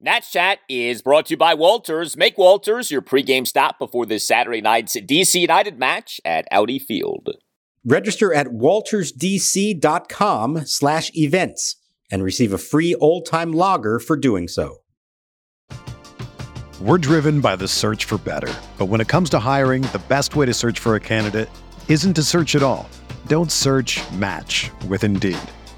Nats Chat is brought to you by Walters. Make Walters your pregame stop before this Saturday night's DC United match at Audi Field. Register at waltersdc.com slash events and receive a free old-time logger for doing so. We're driven by the search for better. But when it comes to hiring, the best way to search for a candidate isn't to search at all. Don't search match with Indeed.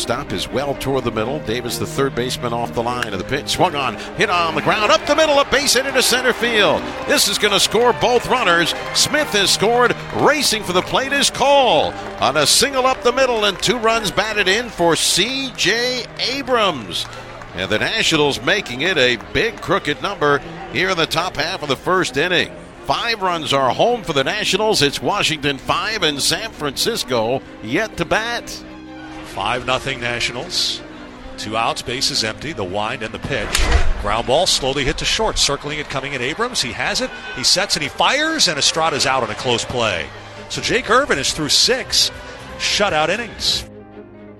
Shortstop is well toward the middle. Davis, the third baseman, off the line of the pitch. Swung on, hit on the ground, up the middle, a base hit into center field. This is going to score both runners. Smith has scored. Racing for the plate is Call on a single up the middle, and two runs batted in for C.J. Abrams. And the Nationals making it a big crooked number here in the top half of the first inning. Five runs are home for the Nationals. It's Washington five and San Francisco yet to bat. 5 0 Nationals. Two outs, bases empty, the wind and the pitch. Ground ball slowly hit to short, circling it, coming in Abrams. He has it, he sets and he fires, and Estrada's out on a close play. So Jake Irvin is through six shutout innings.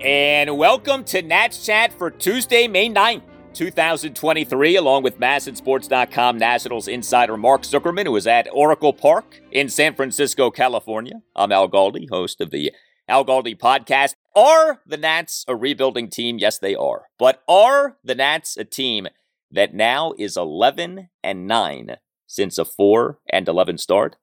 And welcome to Nats Chat for Tuesday, May 9th. 2023, along with MASNsports.com Nationals insider Mark Zuckerman, who is at Oracle Park in San Francisco, California. I'm Al Galdi, host of the Al Galdi podcast. Are the Nats a rebuilding team? Yes, they are. But are the Nats a team that now is 11 and 9 since a 4 and 11 start?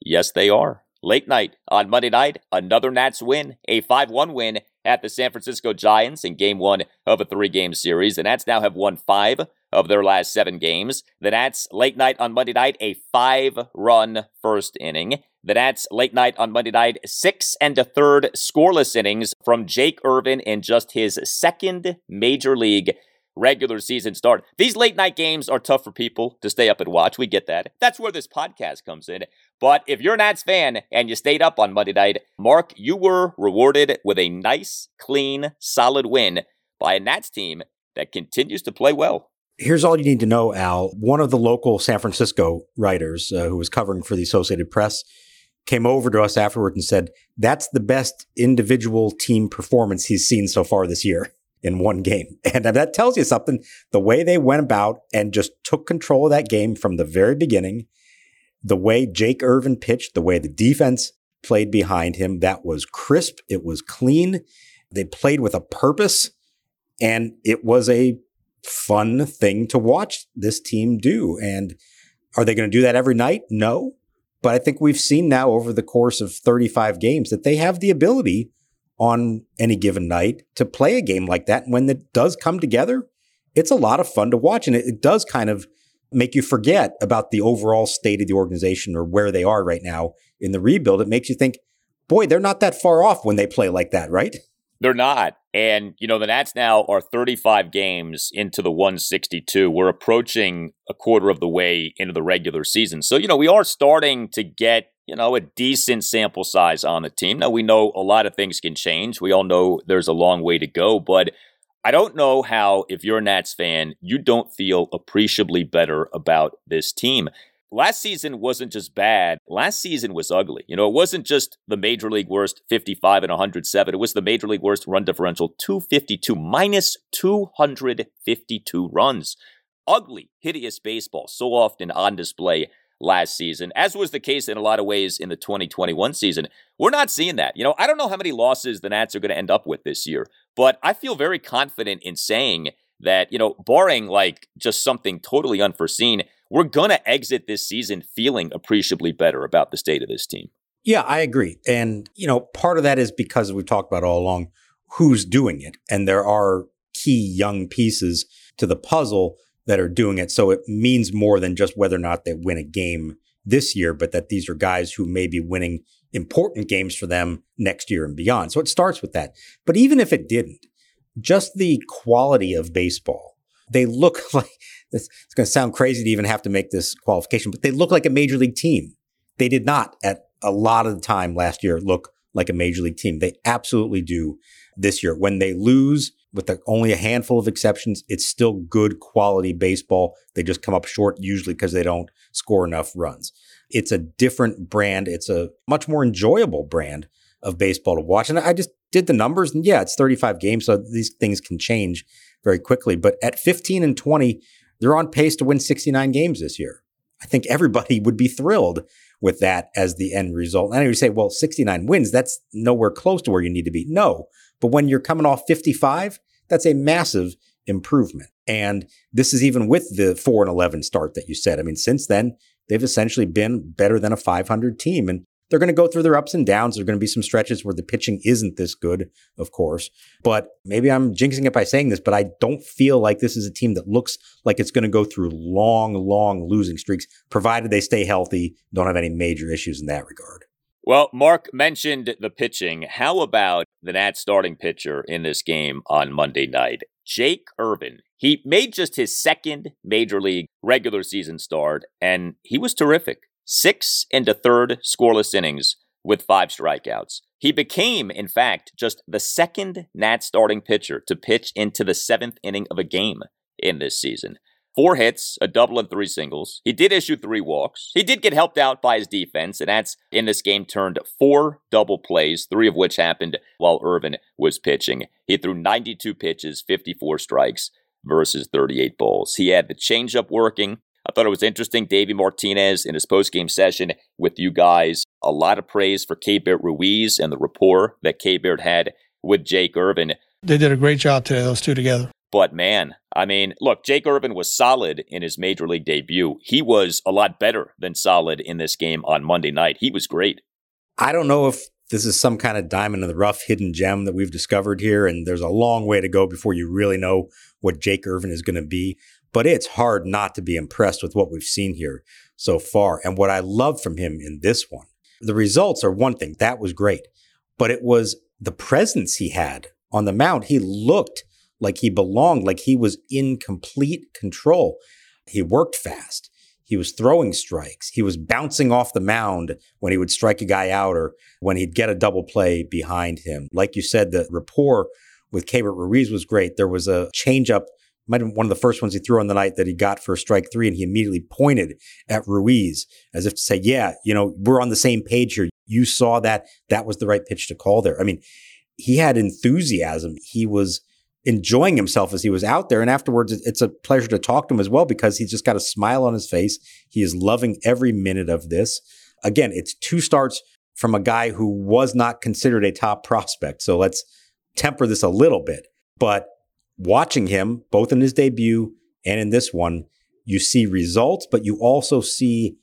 Yes, they are. Late night on Monday night, another Nats win, a 5 1 win at the San Francisco Giants in game one of a three game series. The Nats now have won five of their last seven games. The Nats late night on Monday night, a five run first inning. The Nats late night on Monday night, six and a third scoreless innings from Jake Irvin in just his second major league regular season start. These late night games are tough for people to stay up and watch. We get that. That's where this podcast comes in. But if you're a Nats fan and you stayed up on Monday night, Mark, you were rewarded with a nice, clean, solid win by a Nats team that continues to play well. Here's all you need to know, Al. One of the local San Francisco writers uh, who was covering for the Associated Press came over to us afterward and said, That's the best individual team performance he's seen so far this year in one game. And that tells you something. The way they went about and just took control of that game from the very beginning, the way Jake Irvin pitched, the way the defense played behind him, that was crisp. It was clean. They played with a purpose and it was a fun thing to watch this team do. And are they going to do that every night? No. But I think we've seen now over the course of 35 games that they have the ability on any given night to play a game like that. And when it does come together, it's a lot of fun to watch. And it, it does kind of make you forget about the overall state of the organization or where they are right now in the rebuild. It makes you think, boy, they're not that far off when they play like that, right? They're not. And, you know, the Nats now are 35 games into the 162. We're approaching a quarter of the way into the regular season. So, you know, we are starting to get you know, a decent sample size on the team. Now, we know a lot of things can change. We all know there's a long way to go, but I don't know how, if you're a Nats fan, you don't feel appreciably better about this team. Last season wasn't just bad. Last season was ugly. You know, it wasn't just the major league worst 55 and 107. It was the major league worst run differential 252 minus 252 runs. Ugly, hideous baseball so often on display last season, as was the case in a lot of ways in the 2021 season. We're not seeing that. You know, I don't know how many losses the Nats are going to end up with this year, but I feel very confident in saying that, you know, barring like just something totally unforeseen, we're going to exit this season feeling appreciably better about the state of this team. Yeah, I agree. And, you know, part of that is because we've talked about all along who's doing it. And there are key young pieces to the puzzle that are doing it. So it means more than just whether or not they win a game this year, but that these are guys who may be winning important games for them next year and beyond. So it starts with that. But even if it didn't, just the quality of baseball, they look like it's going to sound crazy to even have to make this qualification, but they look like a major league team. They did not at a lot of the time last year look like a major league team. They absolutely do this year. When they lose, with the, only a handful of exceptions, it's still good quality baseball. They just come up short usually because they don't score enough runs. It's a different brand. It's a much more enjoyable brand of baseball to watch. And I just did the numbers and yeah, it's 35 games. So these things can change very quickly. But at 15 and 20, they're on pace to win 69 games this year. I think everybody would be thrilled with that as the end result. And you say, well, 69 wins, that's nowhere close to where you need to be. No, but when you're coming off 55, that's a massive improvement. And this is even with the 4 and 11 start that you said. I mean, since then, they've essentially been better than a 500 team. And they're going to go through their ups and downs. There are going to be some stretches where the pitching isn't this good, of course. But maybe I'm jinxing it by saying this, but I don't feel like this is a team that looks like it's going to go through long, long losing streaks, provided they stay healthy, don't have any major issues in that regard. Well, Mark mentioned the pitching. How about the Nats starting pitcher in this game on Monday night? Jake Irvin. He made just his second major league regular season start, and he was terrific. Six a third scoreless innings with five strikeouts. He became, in fact, just the second Nats starting pitcher to pitch into the seventh inning of a game in this season. Four hits, a double, and three singles. He did issue three walks. He did get helped out by his defense, and that's in this game turned four double plays, three of which happened while Irvin was pitching. He threw 92 pitches, 54 strikes versus 38 balls. He had the changeup working. I thought it was interesting. Davey Martinez in his postgame session with you guys, a lot of praise for Keibert Ruiz and the rapport that Keibert had with Jake Irvin. They did a great job today, those two together. But man, I mean, look, Jake Irvin was solid in his major league debut. He was a lot better than solid in this game on Monday night. He was great. I don't know if this is some kind of diamond in the rough hidden gem that we've discovered here, and there's a long way to go before you really know what Jake Irvin is going to be. But it's hard not to be impressed with what we've seen here so far. And what I love from him in this one, the results are one thing. That was great. But it was the presence he had on the mound. He looked like he belonged, like he was in complete control. He worked fast. He was throwing strikes. He was bouncing off the mound when he would strike a guy out or when he'd get a double play behind him. Like you said, the rapport with Keibert Ruiz was great. There was a changeup, might have been one of the first ones he threw on the night that he got for strike three, and he immediately pointed at Ruiz as if to say, Yeah, you know, we're on the same page here. You saw that. That was the right pitch to call there. I mean, he had enthusiasm. He was enjoying himself as he was out there. And afterwards, it's a pleasure to talk to him as well because he's just got a smile on his face. He is loving every minute of this. Again, it's two starts from a guy who was not considered a top prospect. So let's temper this a little bit. But watching him, both in his debut and in this one, you see results, but you also see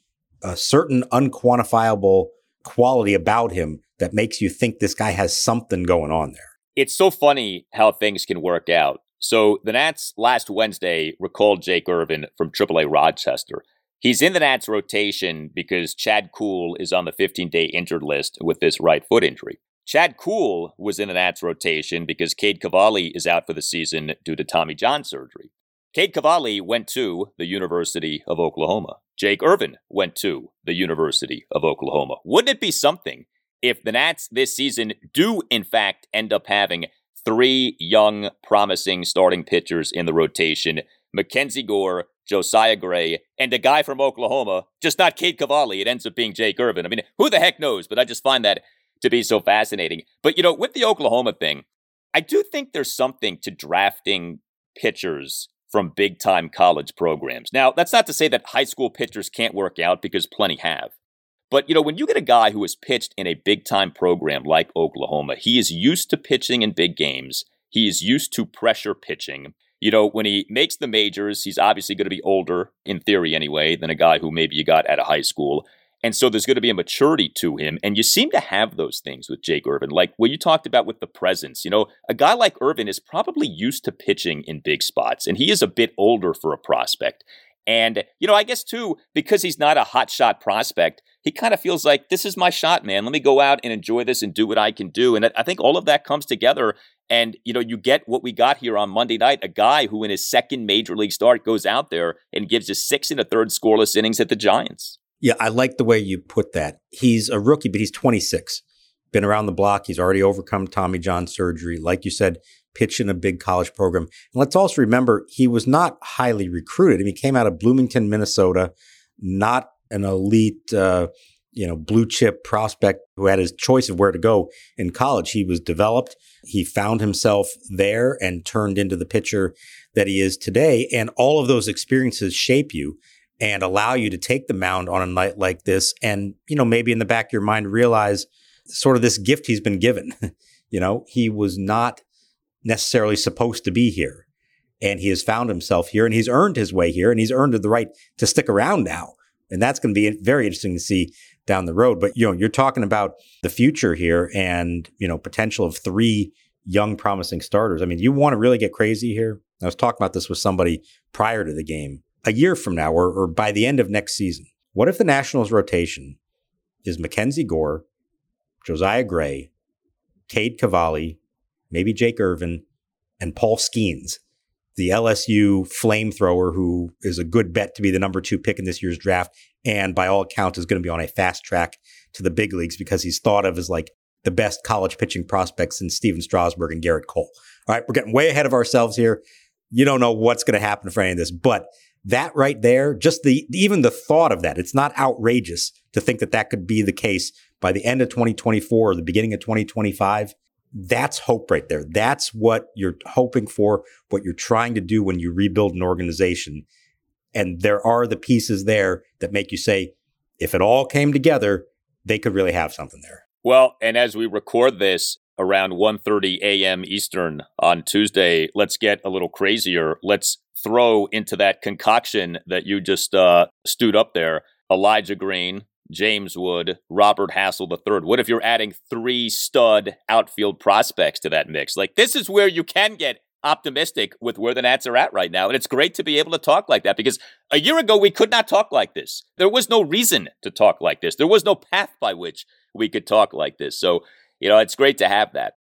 a certain unquantifiable quality about him that makes you think this guy has something going on there it's so funny how things can work out. So the Nats last Wednesday recalled Jake Irvin from AAA Rochester. He's in the Nats rotation because Chad Kuhl is on the 15 day injured list with this right foot injury. Chad Kuhl was in the Nats rotation because Cade Cavalli is out for the season due to Tommy John surgery. Cade Cavalli went to the University of Oklahoma. Jake Irvin went to the University of Oklahoma. Wouldn't it be something if the Nats this season do, in fact, end up having three young, promising starting pitchers in the rotation Mackenzie Gore, Josiah Gray, and a guy from Oklahoma, just not Cade Cavalli. It ends up being Jake Irvin. I mean, who the heck knows? But I just find that to be so fascinating. But, you know, with the Oklahoma thing, I do think there's something to drafting pitchers from big time college programs. Now, that's not to say that high school pitchers can't work out because plenty have. But, you know, when you get a guy who has pitched in a big time program like Oklahoma, he is used to pitching in big games. He is used to pressure pitching. You know, when he makes the majors, he's obviously going to be older, in theory anyway, than a guy who maybe you got out of high school. And so there's going to be a maturity to him. And you seem to have those things with Jake Irvin, like what you talked about with the presence. You know, a guy like Irvin is probably used to pitching in big spots, and he is a bit older for a prospect. And, you know, I guess too, because he's not a hot shot prospect, he kind of feels like this is my shot, man. Let me go out and enjoy this and do what I can do. And I think all of that comes together. And, you know, you get what we got here on Monday night a guy who, in his second major league start, goes out there and gives us six and a third scoreless innings at the Giants. Yeah, I like the way you put that. He's a rookie, but he's 26. Been around the block. He's already overcome Tommy John surgery. Like you said, pitched in a big college program. And let's also remember he was not highly recruited. I mean, he came out of Bloomington, Minnesota, not an elite, uh, you know, blue chip prospect who had his choice of where to go in college. He was developed. He found himself there and turned into the pitcher that he is today. And all of those experiences shape you and allow you to take the mound on a night like this and, you know, maybe in the back of your mind realize sort of this gift he's been given. you know, he was not necessarily supposed to be here. And he has found himself here and he's earned his way here and he's earned the right to stick around now. And that's going to be very interesting to see down the road. But, you know, you're talking about the future here and, you know, potential of three young, promising starters. I mean, you want to really get crazy here. I was talking about this with somebody prior to the game a year from now or, or by the end of next season, what if the Nationals rotation is Mackenzie Gore, Josiah Gray, Cade Cavalli, maybe Jake Irvin, and Paul Skenes, the LSU flamethrower who is a good bet to be the number two pick in this year's draft, and by all accounts is going to be on a fast track to the big leagues because he's thought of as like the best college pitching prospects in Stephen Strasburg and Gerrit Cole. All right, we're getting way ahead of ourselves here. You don't know what's going to happen for any of this, but that right there, just the even the thought of that, it's not outrageous to think that that could be the case by the end of 2024 or the beginning of 2025. That's hope right there. That's what you're hoping for, what you're trying to do when you rebuild an organization. And there are the pieces there that make you say, if it all came together, they could really have something there. Well, and as we record this, around 1:30 a.m. Eastern on Tuesday. Let's get a little crazier. Let's throw into that concoction that you just uh, stewed up there Elijah Green, James Wood, Robert Hassell III. What if you're adding three stud outfield prospects to that mix? Like, this is where you can get optimistic with where the Nats are at right now. And it's great to be able to talk like that because a year ago we could not talk like this. There was no reason to talk like this. There was no path by which we could talk like this. So, you know, it's great to have that.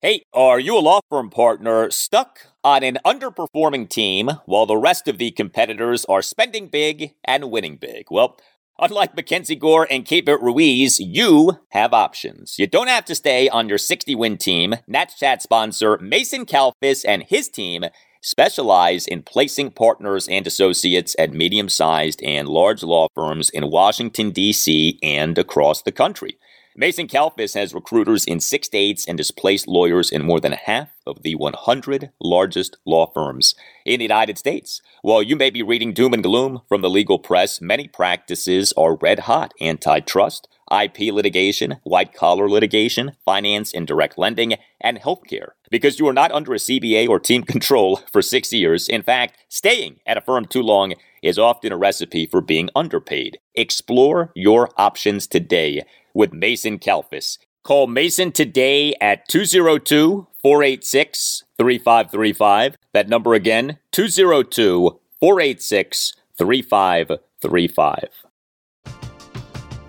Hey, are you a law firm partner stuck on an underperforming team while the rest of the competitors are spending big and winning big? Well, unlike Mackenzie Gore and Keibert Ruiz, you have options. You don't have to stay on your 60 win team. Nats Chat sponsor Mason Kalfis and his team specialize in placing partners and associates at medium sized and large law firms in Washington, D.C. and across the country. Mason Kalfas has recruiters in six states and has placed lawyers in more than half of the 100 largest law firms in the United States. While you may be reading doom and gloom from the legal press, many practices are red hot antitrust, IP litigation, white collar litigation, finance and direct lending, and healthcare. Because you are not under a CBA or team control for six years. In fact, staying at a firm too long is often a recipe for being underpaid. Explore your options today with Mason Kalfas. Call Mason today at 202 486 3535. That number again, 202 486 3535.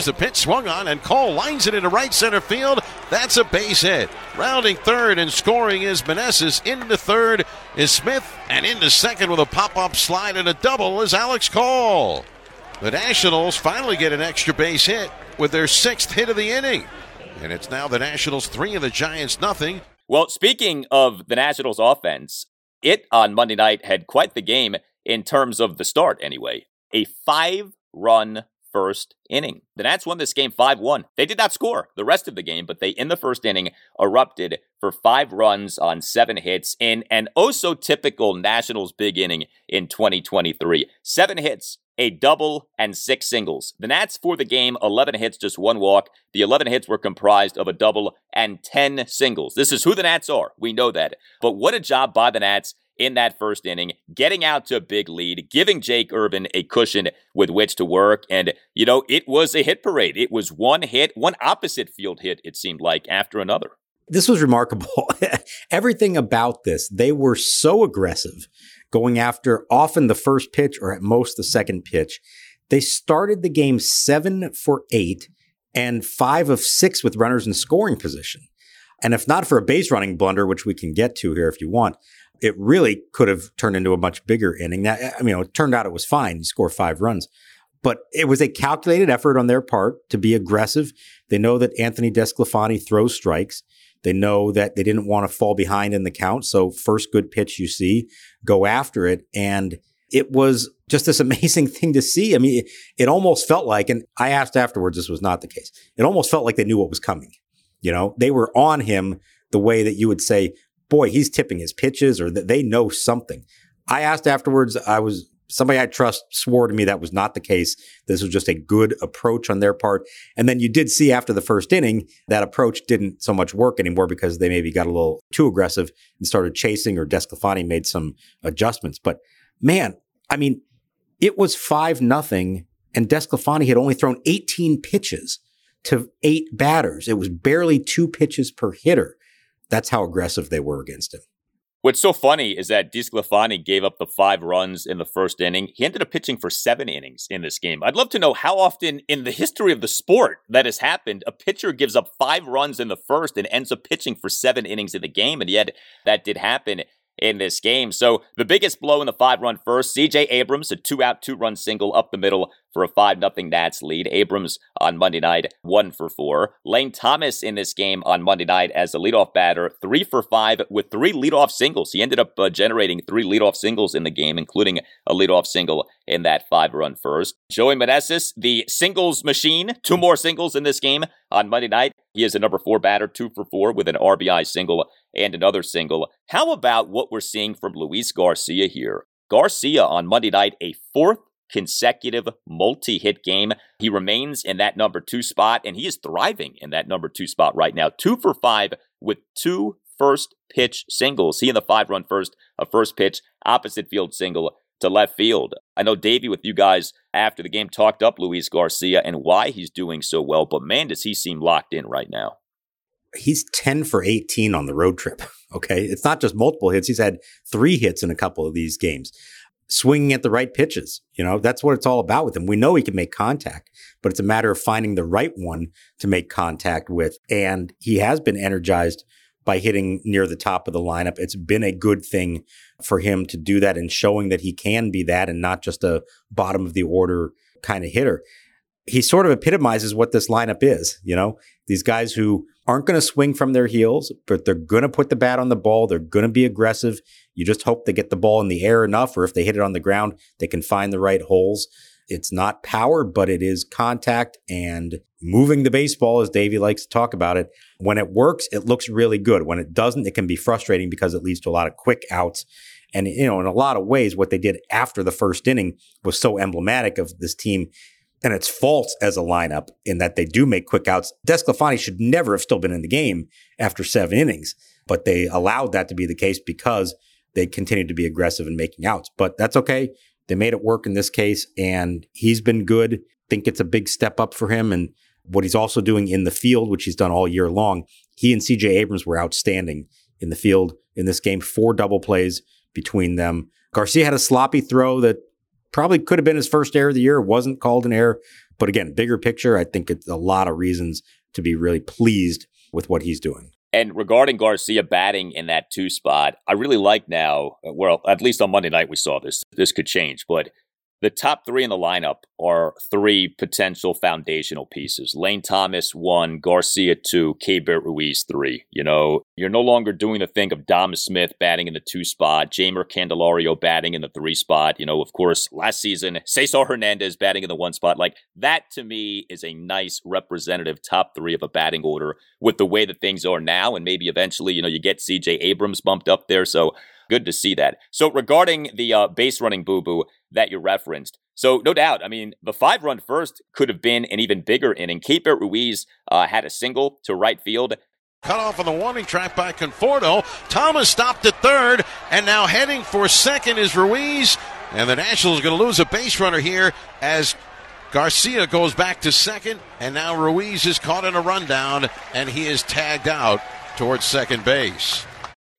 Here's the pitch swung on, and Call lines it into right center field. That's a base hit. Rounding third and scoring is Meneses. Into third is Smith, and into second with a pop up slide and a double is Alex Call. The Nationals finally get an extra base hit with their sixth hit of the inning. And it's now the Nationals three and the Giants nothing. Well, speaking of the Nationals offense, it on Monday night had quite the game in terms of the start, anyway. A five run first inning. The Nats won this game 5 1. They did not score the rest of the game, but they, in the first inning, erupted for five runs on seven hits in an oh so typical Nationals big inning in 2023. Seven hits, a double, and six singles. The Nats for the game, 11 hits, just one walk. The 11 hits were comprised of a double and 10 singles. This is who the Nats are. We know that. But what a job by the Nats in that first inning, getting out to a big lead, giving Jake Irvin a cushion with which to work. And, you know, it was a hit parade. It was one hit, one opposite field hit, it seemed like, after another. This was remarkable. Everything about this, they were so aggressive, going after often the first pitch or at most the second pitch. They started the game seven for eight and five of six with runners in scoring position. And if not for a base running blunder, which we can get to here if you want, it really could have turned into a much bigger inning. Now, I mean, it turned out it was fine. You score five runs, but it was a calculated effort on their part to be aggressive. They know that Anthony DeSclafani throws strikes. They know that they didn't want to fall behind in the count. So first good pitch you see, go after it. And it was just this amazing thing to see. I mean, it, it almost felt like, and I asked afterwards, this was not the case. It almost felt like they knew what was coming. You know, they were on him the way that you would say, boy, he's tipping his pitches or they know something. I asked afterwards, I was somebody I trust swore to me that was not the case. This was just a good approach on their part. And then you did see after the first inning that approach didn't so much work anymore because they maybe got a little too aggressive and started chasing or DeSclafani made some adjustments. But man, I mean, it was five nothing and DeSclafani had only thrown 18 pitches to eight batters. It was barely two pitches per hitter. That's how aggressive they were against him. What's so funny is that DeSclafani gave up the five runs in the first inning. He ended up pitching for seven innings in this game. I'd love to know how often in the history of the sport that has happened. A pitcher gives up five runs in the first and ends up pitching for seven innings in the game. And yet that did happen in this game. So the biggest blow in the five run first, CJ Abrams, a two out, two run single up the middle for a 5 0 Nats lead. Abrams on Monday night, 1 for 4. Lane Thomas in this game on Monday night as a leadoff batter, 3 for 5 with three leadoff singles. He ended up uh, generating three leadoff singles in the game, including a leadoff single in that five run first. Joey Meneses, the singles machine, two more singles in this game on Monday night. He is a number four batter, two for four with an RBI single and another single. How about what we're seeing from Luis Garcia here? Garcia on Monday night, a fourth consecutive multi hit game. He remains in that number two spot, and he is thriving in that number two spot right now. Two for five with two first pitch singles. He in the five run first, a first pitch, opposite field single to left field. I know Davey with you guys after the game talked up Luis Garcia and why he's doing so well, but man, does he seem locked in right now. He's 10 for 18 on the road trip. Okay. It's not just multiple hits. He's had three hits in a couple of these games, swinging at the right pitches. You know, that's what it's all about with him. We know he can make contact, but it's a matter of finding the right one to make contact with. And he has been energized by hitting near the top of the lineup. It's been a good thing for him to do that and showing that he can be that and not just a bottom of the order kind of hitter. He sort of epitomizes what this lineup is, you know, these guys who aren't going to swing from their heels, but they're going to put the bat on the ball. They're going to be aggressive. You just hope they get the ball in the air enough, or if they hit it on the ground, they can find the right holes. It's not power, but it is contact and moving the baseball, as Davey likes to talk about it. When it works, it looks really good. When it doesn't, it can be frustrating because it leads to a lot of quick outs. And, you know, in a lot of ways, what they did after the first inning was so emblematic of this team and its faults as a lineup in that they do make quick outs. DeSclafani should never have still been in the game after seven innings, but they allowed that to be the case because they continued to be aggressive in making outs. But that's okay. They made it work in this case, and he's been good. Think it's a big step up for him. And what he's also doing in the field, which he's done all year long, he and CJ Abrams were outstanding in the field in this game. Four double plays between them. Garcia had a sloppy throw that probably could have been his first error of the year. wasn't called an error. But again, bigger picture, I think it's a lot of reasons to be really pleased with what he's doing. And regarding Garcia batting in that two spot, I really like now, well, at least on Monday night we saw this. This could change, but the top three in the lineup are three potential foundational pieces. Lane Thomas, one, Garcia, two, Keibert Ruiz, three. You know, you're no longer doing the thing of Dom Smith batting in the two spot, Jeimer Candelario batting in the three spot. You know, of course, last season, Cesar Hernandez batting in the one spot. Like, that to me is a nice representative top three of a batting order with the way that things are now. And maybe eventually, you know, you get CJ Abrams bumped up there. So, good to see that. So regarding the uh, base running boo boo that you referenced, so no doubt, I mean the five run first could have been an even bigger inning. Keibert Ruiz uh, had a single to right field. Cut off on the warning track by Conforto. Thomas stopped at third, and now heading for second is Ruiz. And the Nationals are going to lose a base runner here as Garcia goes back to second, and now Ruiz is caught in a rundown, and he is tagged out towards second base.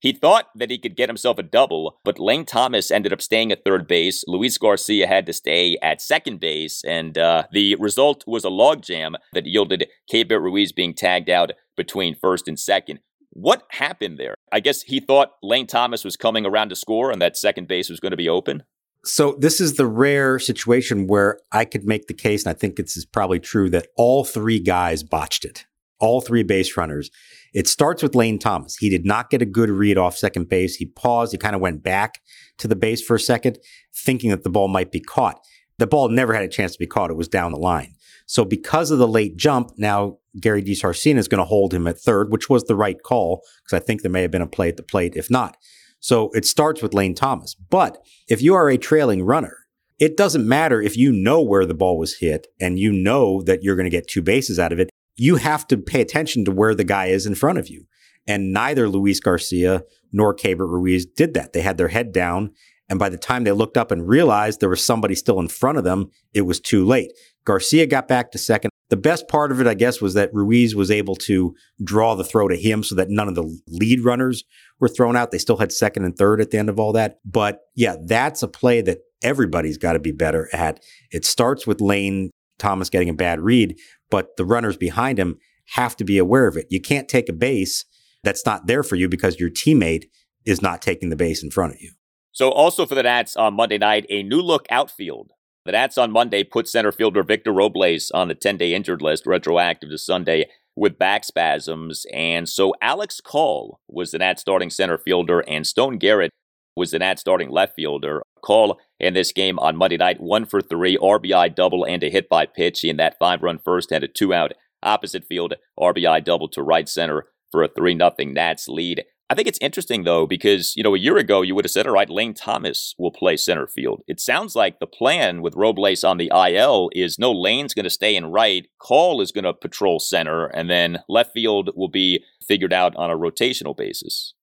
He thought that he could get himself a double, but Lane Thomas ended up staying at third base. Luis Garcia had to stay at second base, and uh, the result was a logjam that yielded Keibert Ruiz being tagged out between first and second. What happened there? I guess he thought Lane Thomas was coming around to score and that second base was going to be open. So this is the rare situation where I could make the case, and I think it's probably true, that all three guys botched it. All three base runners. It starts with Lane Thomas. He did not get a good read off second base. He paused. He kind of went back to the base for a second, thinking that the ball might be caught. The ball never had a chance to be caught. It was down the line. So because of the late jump, now Gary DiSarcina is going to hold him at third, which was the right call because I think there may have been a play at the plate if not. So it starts with Lane Thomas. But if you are a trailing runner, it doesn't matter if you know where the ball was hit and you know that you're going to get two bases out of it you have to pay attention to where the guy is in front of you. And neither Luis Garcia nor Keibert Ruiz did that. They had their head down. And by the time they looked up and realized there was somebody still in front of them, it was too late. Garcia got back to second. The best part of it, I guess, was that Ruiz was able to draw the throw to him so that none of the lead runners were thrown out. They still had second and third at the end of all that. But yeah, that's a play that everybody's got to be better at. It starts with Lane Thomas getting a bad read, but the runners behind him have to be aware of it. You can't take a base that's not there for you because your teammate is not taking the base in front of you. So, also for the Nats on Monday night, a new look outfield. The Nats on Monday put center fielder Victor Robles on the 10 day injured list, retroactive to Sunday, with back spasms. And so Alex Call was the Nats starting center fielder, and Stone Garrett was the Nats starting left fielder. Call in this game on Monday night, one for three, RBI double and a hit by pitch in that five run first and a two out opposite field RBI double to right center for a 3 0 Nats lead. I think it's interesting though because you know a year ago you would have said, all right, Lane Thomas will play center field. It sounds like the plan with Robles on the IL is no Lane's going to stay in right, Call is going to patrol center, and then left field will be figured out on a rotational basis.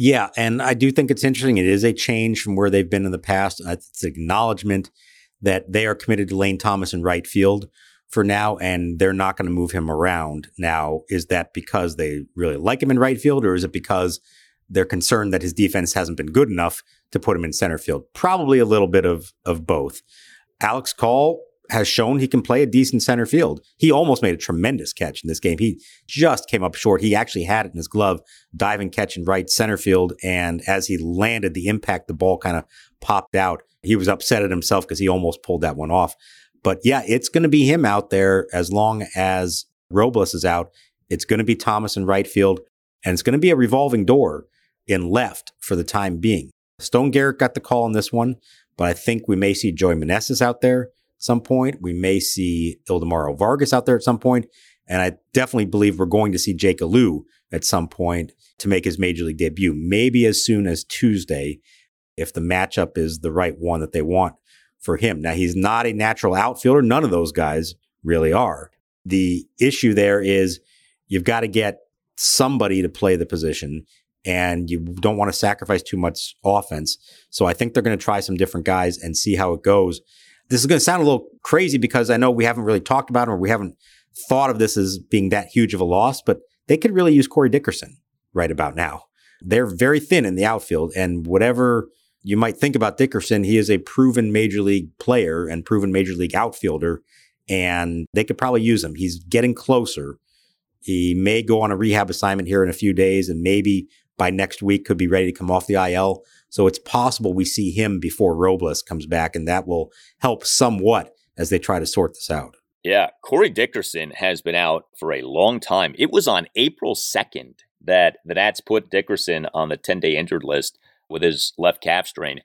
Yeah, and I do think it's interesting. It is a change from where they've been in the past. It's acknowledgement that they are committed to Lane Thomas in right field for now, and they're not going to move him around. Now, is that because they really like him in right field, or is it because they're concerned that his defense hasn't been good enough to put him in center field? Probably a little bit of of both. Alex Call has shown he can play a decent center field. He almost made a tremendous catch in this game. He just came up short. He actually had it in his glove, diving catch in right center field. And as he landed, the impact, the ball kind of popped out. He was upset at himself because he almost pulled that one off. But yeah, it's going to be him out there as long as Robles is out. It's going to be Thomas in right field, and it's going to be a revolving door in left for the time being. Stone Garrett got the call on this one, but I think we may see Joey Meneses out there some point. We may see Ildemaro Vargas out there at some point, and I definitely believe we're going to see Jake Alu at some point to make his major league debut, maybe as soon as Tuesday, if the matchup is the right one that they want for him. Now, he's not a natural outfielder. None of those guys really are. The issue there is you've got to get somebody to play the position and you don't want to sacrifice too much offense. So I think they're going to try some different guys and see how it goes. This is going to sound a little crazy because I know we haven't really talked about it or we haven't thought of this as being that huge of a loss, but they could really use Corey Dickerson right about now. They're very thin in the outfield and whatever you might think about Dickerson, he is a proven major league player and proven major league outfielder, and they could probably use him. He's getting closer. He may go on a rehab assignment here in a few days, and maybe by next week could be ready to come off the IL. So it's possible we see him before Robles comes back, and that will help somewhat as they try to sort this out. Yeah, Corey Dickerson has been out for a long time. It was on April 2nd that the Nats put Dickerson on the 10 day injured list with his left calf strain.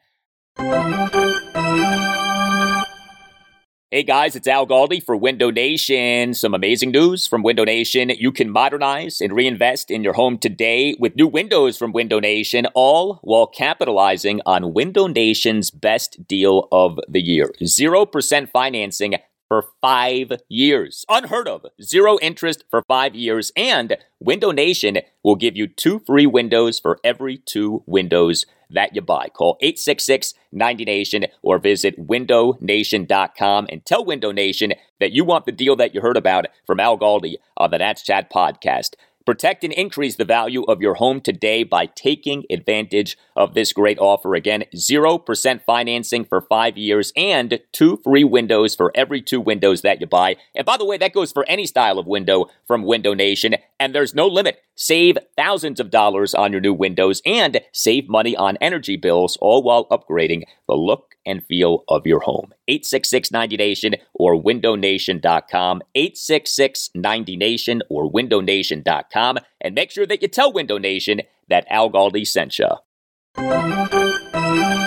Hey guys, it's Al Galdi for Window Nation. Some amazing news from Window Nation. You can modernize and reinvest in your home today with new windows from Window Nation, all while capitalizing on Window Nation's best deal of the year. 0% financing for five years. Unheard of. Zero interest for five years. And Window Nation will give you two free windows for every two windows that you buy. Call 866 90 Nation or visit windownation.com and tell Window Nation that you want the deal that you heard about from Al Galdi on the Nats Chat podcast. Protect and increase the value of your home today by taking advantage of this great offer. Again, 0% financing for five years and two free windows for every two windows that you buy. And by the way, that goes for any style of window from Window Nation, and there's no limit. Save thousands of dollars on your new windows and save money on energy bills, all while upgrading the look and feel of your home. 866 90 Nation or windownation.com. 866 90 Nation or windownation.com. And make sure that you tell Window Nation that Al Galdi sent you.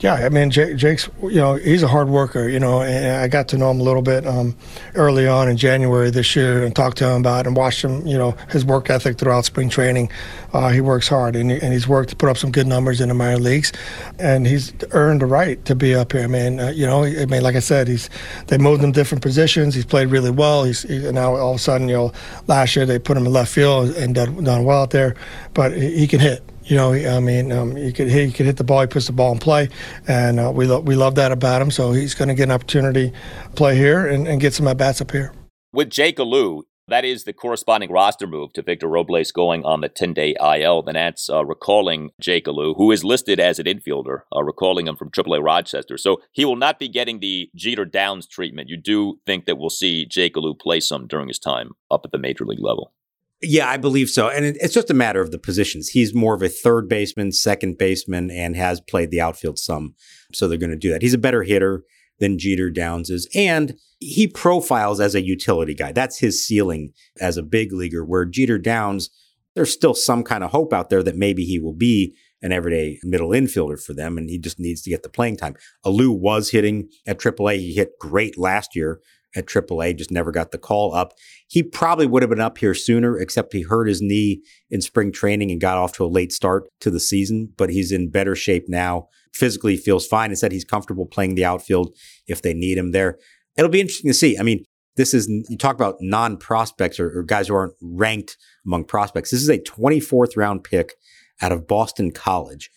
Yeah, I mean, Jake, Jake's, you know, he's a hard worker, you know, and I got to know him a little bit um, early on in January this year and talked to him about and watched him, you know, his work ethic throughout spring training. Uh, he works hard and, he, and he's worked to put up some good numbers in the minor leagues, and he's earned the right to be up here. I mean, uh, you know, I mean, like I said, he's they moved him different positions. He's played really well. He's he, now all of a sudden, you know, last year they put him in left field and done, done well out there, but he, he can hit. You know, I mean, um, he could hit, he could hit the ball. He puts the ball in play, and uh, we lo- we love that about him. So he's going to get an opportunity to play here and, and get some at bats up here. With Jake Alu, that is the corresponding roster move to Victor Robles going on the 10 day IL. The Nats uh, recalling Jake Alu, who is listed as an infielder, uh, recalling him from AAA Rochester. So he will not be getting the Jeter Downs treatment. You do think that we'll see Jake Alu play some during his time up at the major league level? Yeah, I believe so. And it, it's just a matter of the positions. He's more of a third baseman, second baseman, and has played the outfield some. So they're going to do that. He's a better hitter than Jeter Downs is. And he profiles as a utility guy. That's his ceiling as a big leaguer, where Jeter Downs, there's still some kind of hope out there that maybe he will be an everyday middle infielder for them, and he just needs to get the playing time. Alu was hitting at AAA. He hit great last year at AAA, just never got the call up. He probably would have been up here sooner, except he hurt his knee in spring training and got off to a late start to the season, but he's in better shape now. Physically feels fine and said he's comfortable playing the outfield if they need him there. It'll be interesting to see. I mean, this is, you talk about non prospects or, or guys who aren't ranked among prospects. This is a 24th round pick out of Boston College.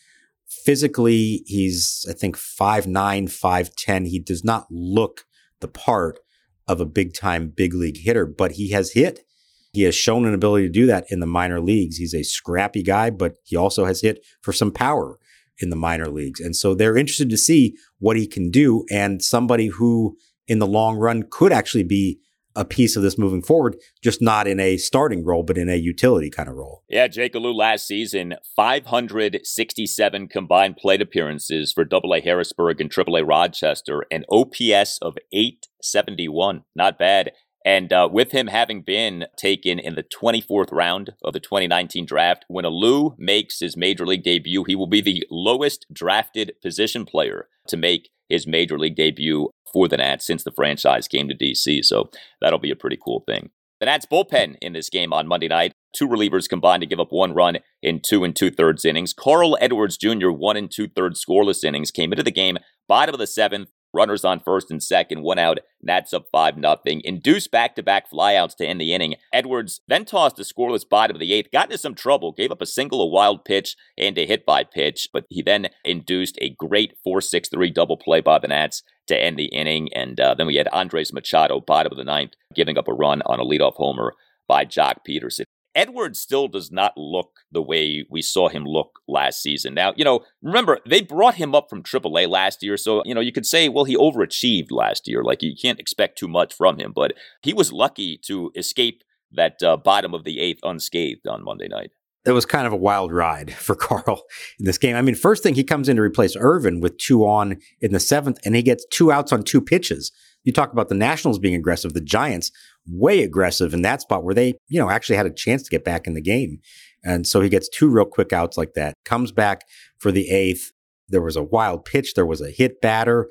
Physically, he's, I think, 5'9, 5'10. He does not look the part of a big time big league hitter, but he has hit. He has shown an ability to do that in the minor leagues. He's a scrappy guy, but he also has hit for some power in the minor leagues. And so they're interested to see what he can do and somebody who in the long run could actually be a piece of this moving forward, just not in a starting role, but in a utility kind of role. Yeah, Jake Alu last season, 567 combined plate appearances for AA Harrisburg and AAA Rochester, an OPS of 871. Not bad. And uh, with him having been taken in the 24th round of the 2019 draft, when Alu makes his major league debut, he will be the lowest drafted position player to make his major league debut for the Nats since the franchise came to DC. So that'll be a pretty cool thing. The Nats bullpen in this game on Monday night, two relievers combined to give up one run in two and two thirds innings. Carl Edwards Jr., one and two thirds scoreless innings, came into the game bottom of the seventh, Runners on first and second, one out. Nats up 5 nothing. Induced back to back flyouts to end the inning. Edwards then tossed a scoreless bottom of the eighth, got into some trouble, gave up a single, a wild pitch, and a hit by pitch, but he then induced a great 4 6 3 double play by the Nats to end the inning. And uh, then we had Andres Machado, bottom of the ninth, giving up a run on a leadoff homer by Joc Pederson. Edwards still does not look the way we saw him look last season. Now, you know, remember, they brought him up from AAA last year. So, you know, you could say, well, he overachieved last year. Like, you can't expect too much from him. But he was lucky to escape that uh, bottom of the eighth unscathed on Monday night. It was kind of a wild ride for Carl in this game. I mean, first thing, he comes in to replace Irvin with two on in the seventh, and he gets two outs on two pitches. You talk about the Nationals being aggressive. The Giants way aggressive in that spot where they, you know, actually had a chance to get back in the game. And so he gets two real quick outs like that, comes back for the eighth. There was a wild pitch, there was a hit batter,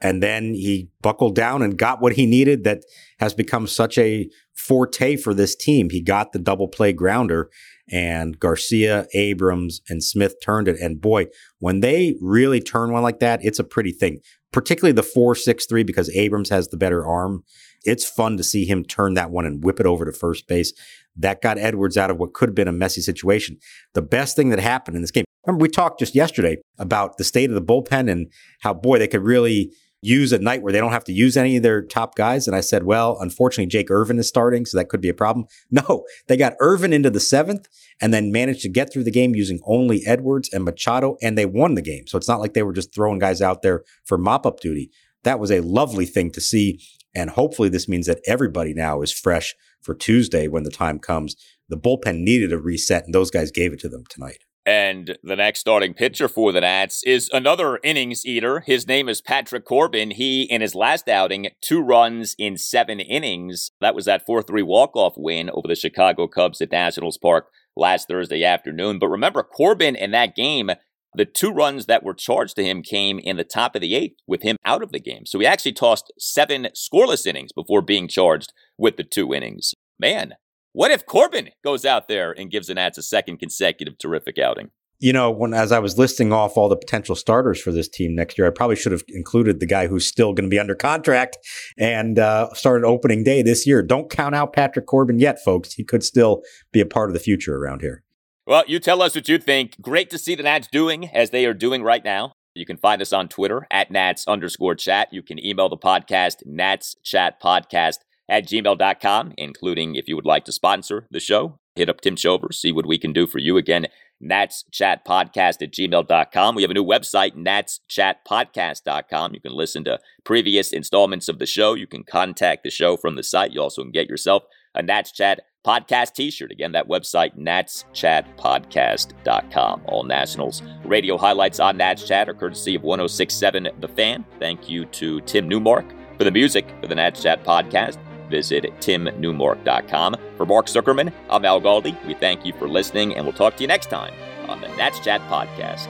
and then he buckled down and got what he needed that has become such a forte for this team. He got the double play grounder, and Garcia, Abrams, and Smith turned it. And boy, when they really turn one like that, it's a pretty thing, particularly the 4 6 3 because Abrams has the better arm it's fun to see him turn that one and whip it over to first base. That got Edwards out of what could have been a messy situation. The best thing that happened in this game. Remember, we talked just yesterday about the state of the bullpen and how, boy, they could really use a night where they don't have to use any of their top guys. And I said, well, unfortunately, Jake Irvin is starting, so that could be a problem. No, they got Irvin into the seventh and then managed to get through the game using only Edwards and Machado, and they won the game. So it's not like they were just throwing guys out there for mop up duty. That was a lovely thing to see. And hopefully, this means that everybody now is fresh for Tuesday when the time comes. The bullpen needed a reset, and those guys gave it to them tonight. And the next starting pitcher for the Nats is another innings eater. His name is Patrick Corbin. He, in his last outing, two runs in seven innings. That was that 4 3 walk off win over the Chicago Cubs at Nationals Park last Thursday afternoon. But remember, Corbin in that game the two runs that were charged to him came in the top of the eighth with him out of the game. So he actually tossed seven scoreless innings before being charged with the two innings. Man, what if Corbin goes out there and gives the Nats a second consecutive terrific outing? You know, when as I was listing off all the potential starters for this team next year, I probably should have included the guy who's still going to be under contract and uh, started opening day this year. Don't count out Patrick Corbin yet, folks. He could still be a part of the future around here. Well, you tell us what you think. Great to see the Nats doing as they are doing right now. You can find us on Twitter at Nats underscore chat. You can email the podcast, Nats Chat Podcast at gmail.com, including if you would like to sponsor the show. Hit up Tim Chover, see what we can do for you. Again, Nats Chat Podcast at gmail.com. We have a new website, natschatpodcast.com. You can listen to previous installments of the show. You can contact the show from the site. You also can get yourself a Nats Chat podcast t-shirt. Again, that website, natschatpodcast.com. All Nationals radio highlights on Nats Chat are courtesy of 1067 The Fan. Thank you to Tim Newmark for the music for the Nats Chat podcast. Visit timnewmark.com. For Mark Zuckerman, I'm Al Galdi. We thank you for listening, and we'll talk to you next time on the Nats Chat podcast.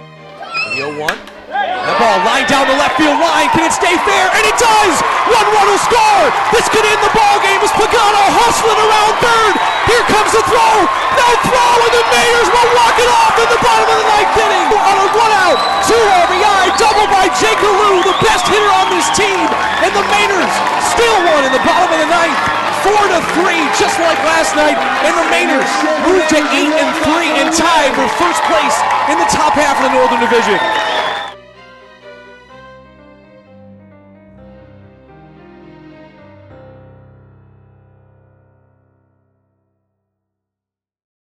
301. That ball lined down the left field line. Can it stay fair? And it does! One run will score! This could end the ball game as Pagano hustling around third. Here comes the throw. No throw, and the Mariners will walk it off in the bottom of the ninth inning. On a one out, two RBI, double by Jake Alu, the best hitter on this team. And the Mariners still one in the bottom of the ninth. Four to three, just like last night, and the Mariners move to eight and three and tied for first place in the top half of the Northern Division.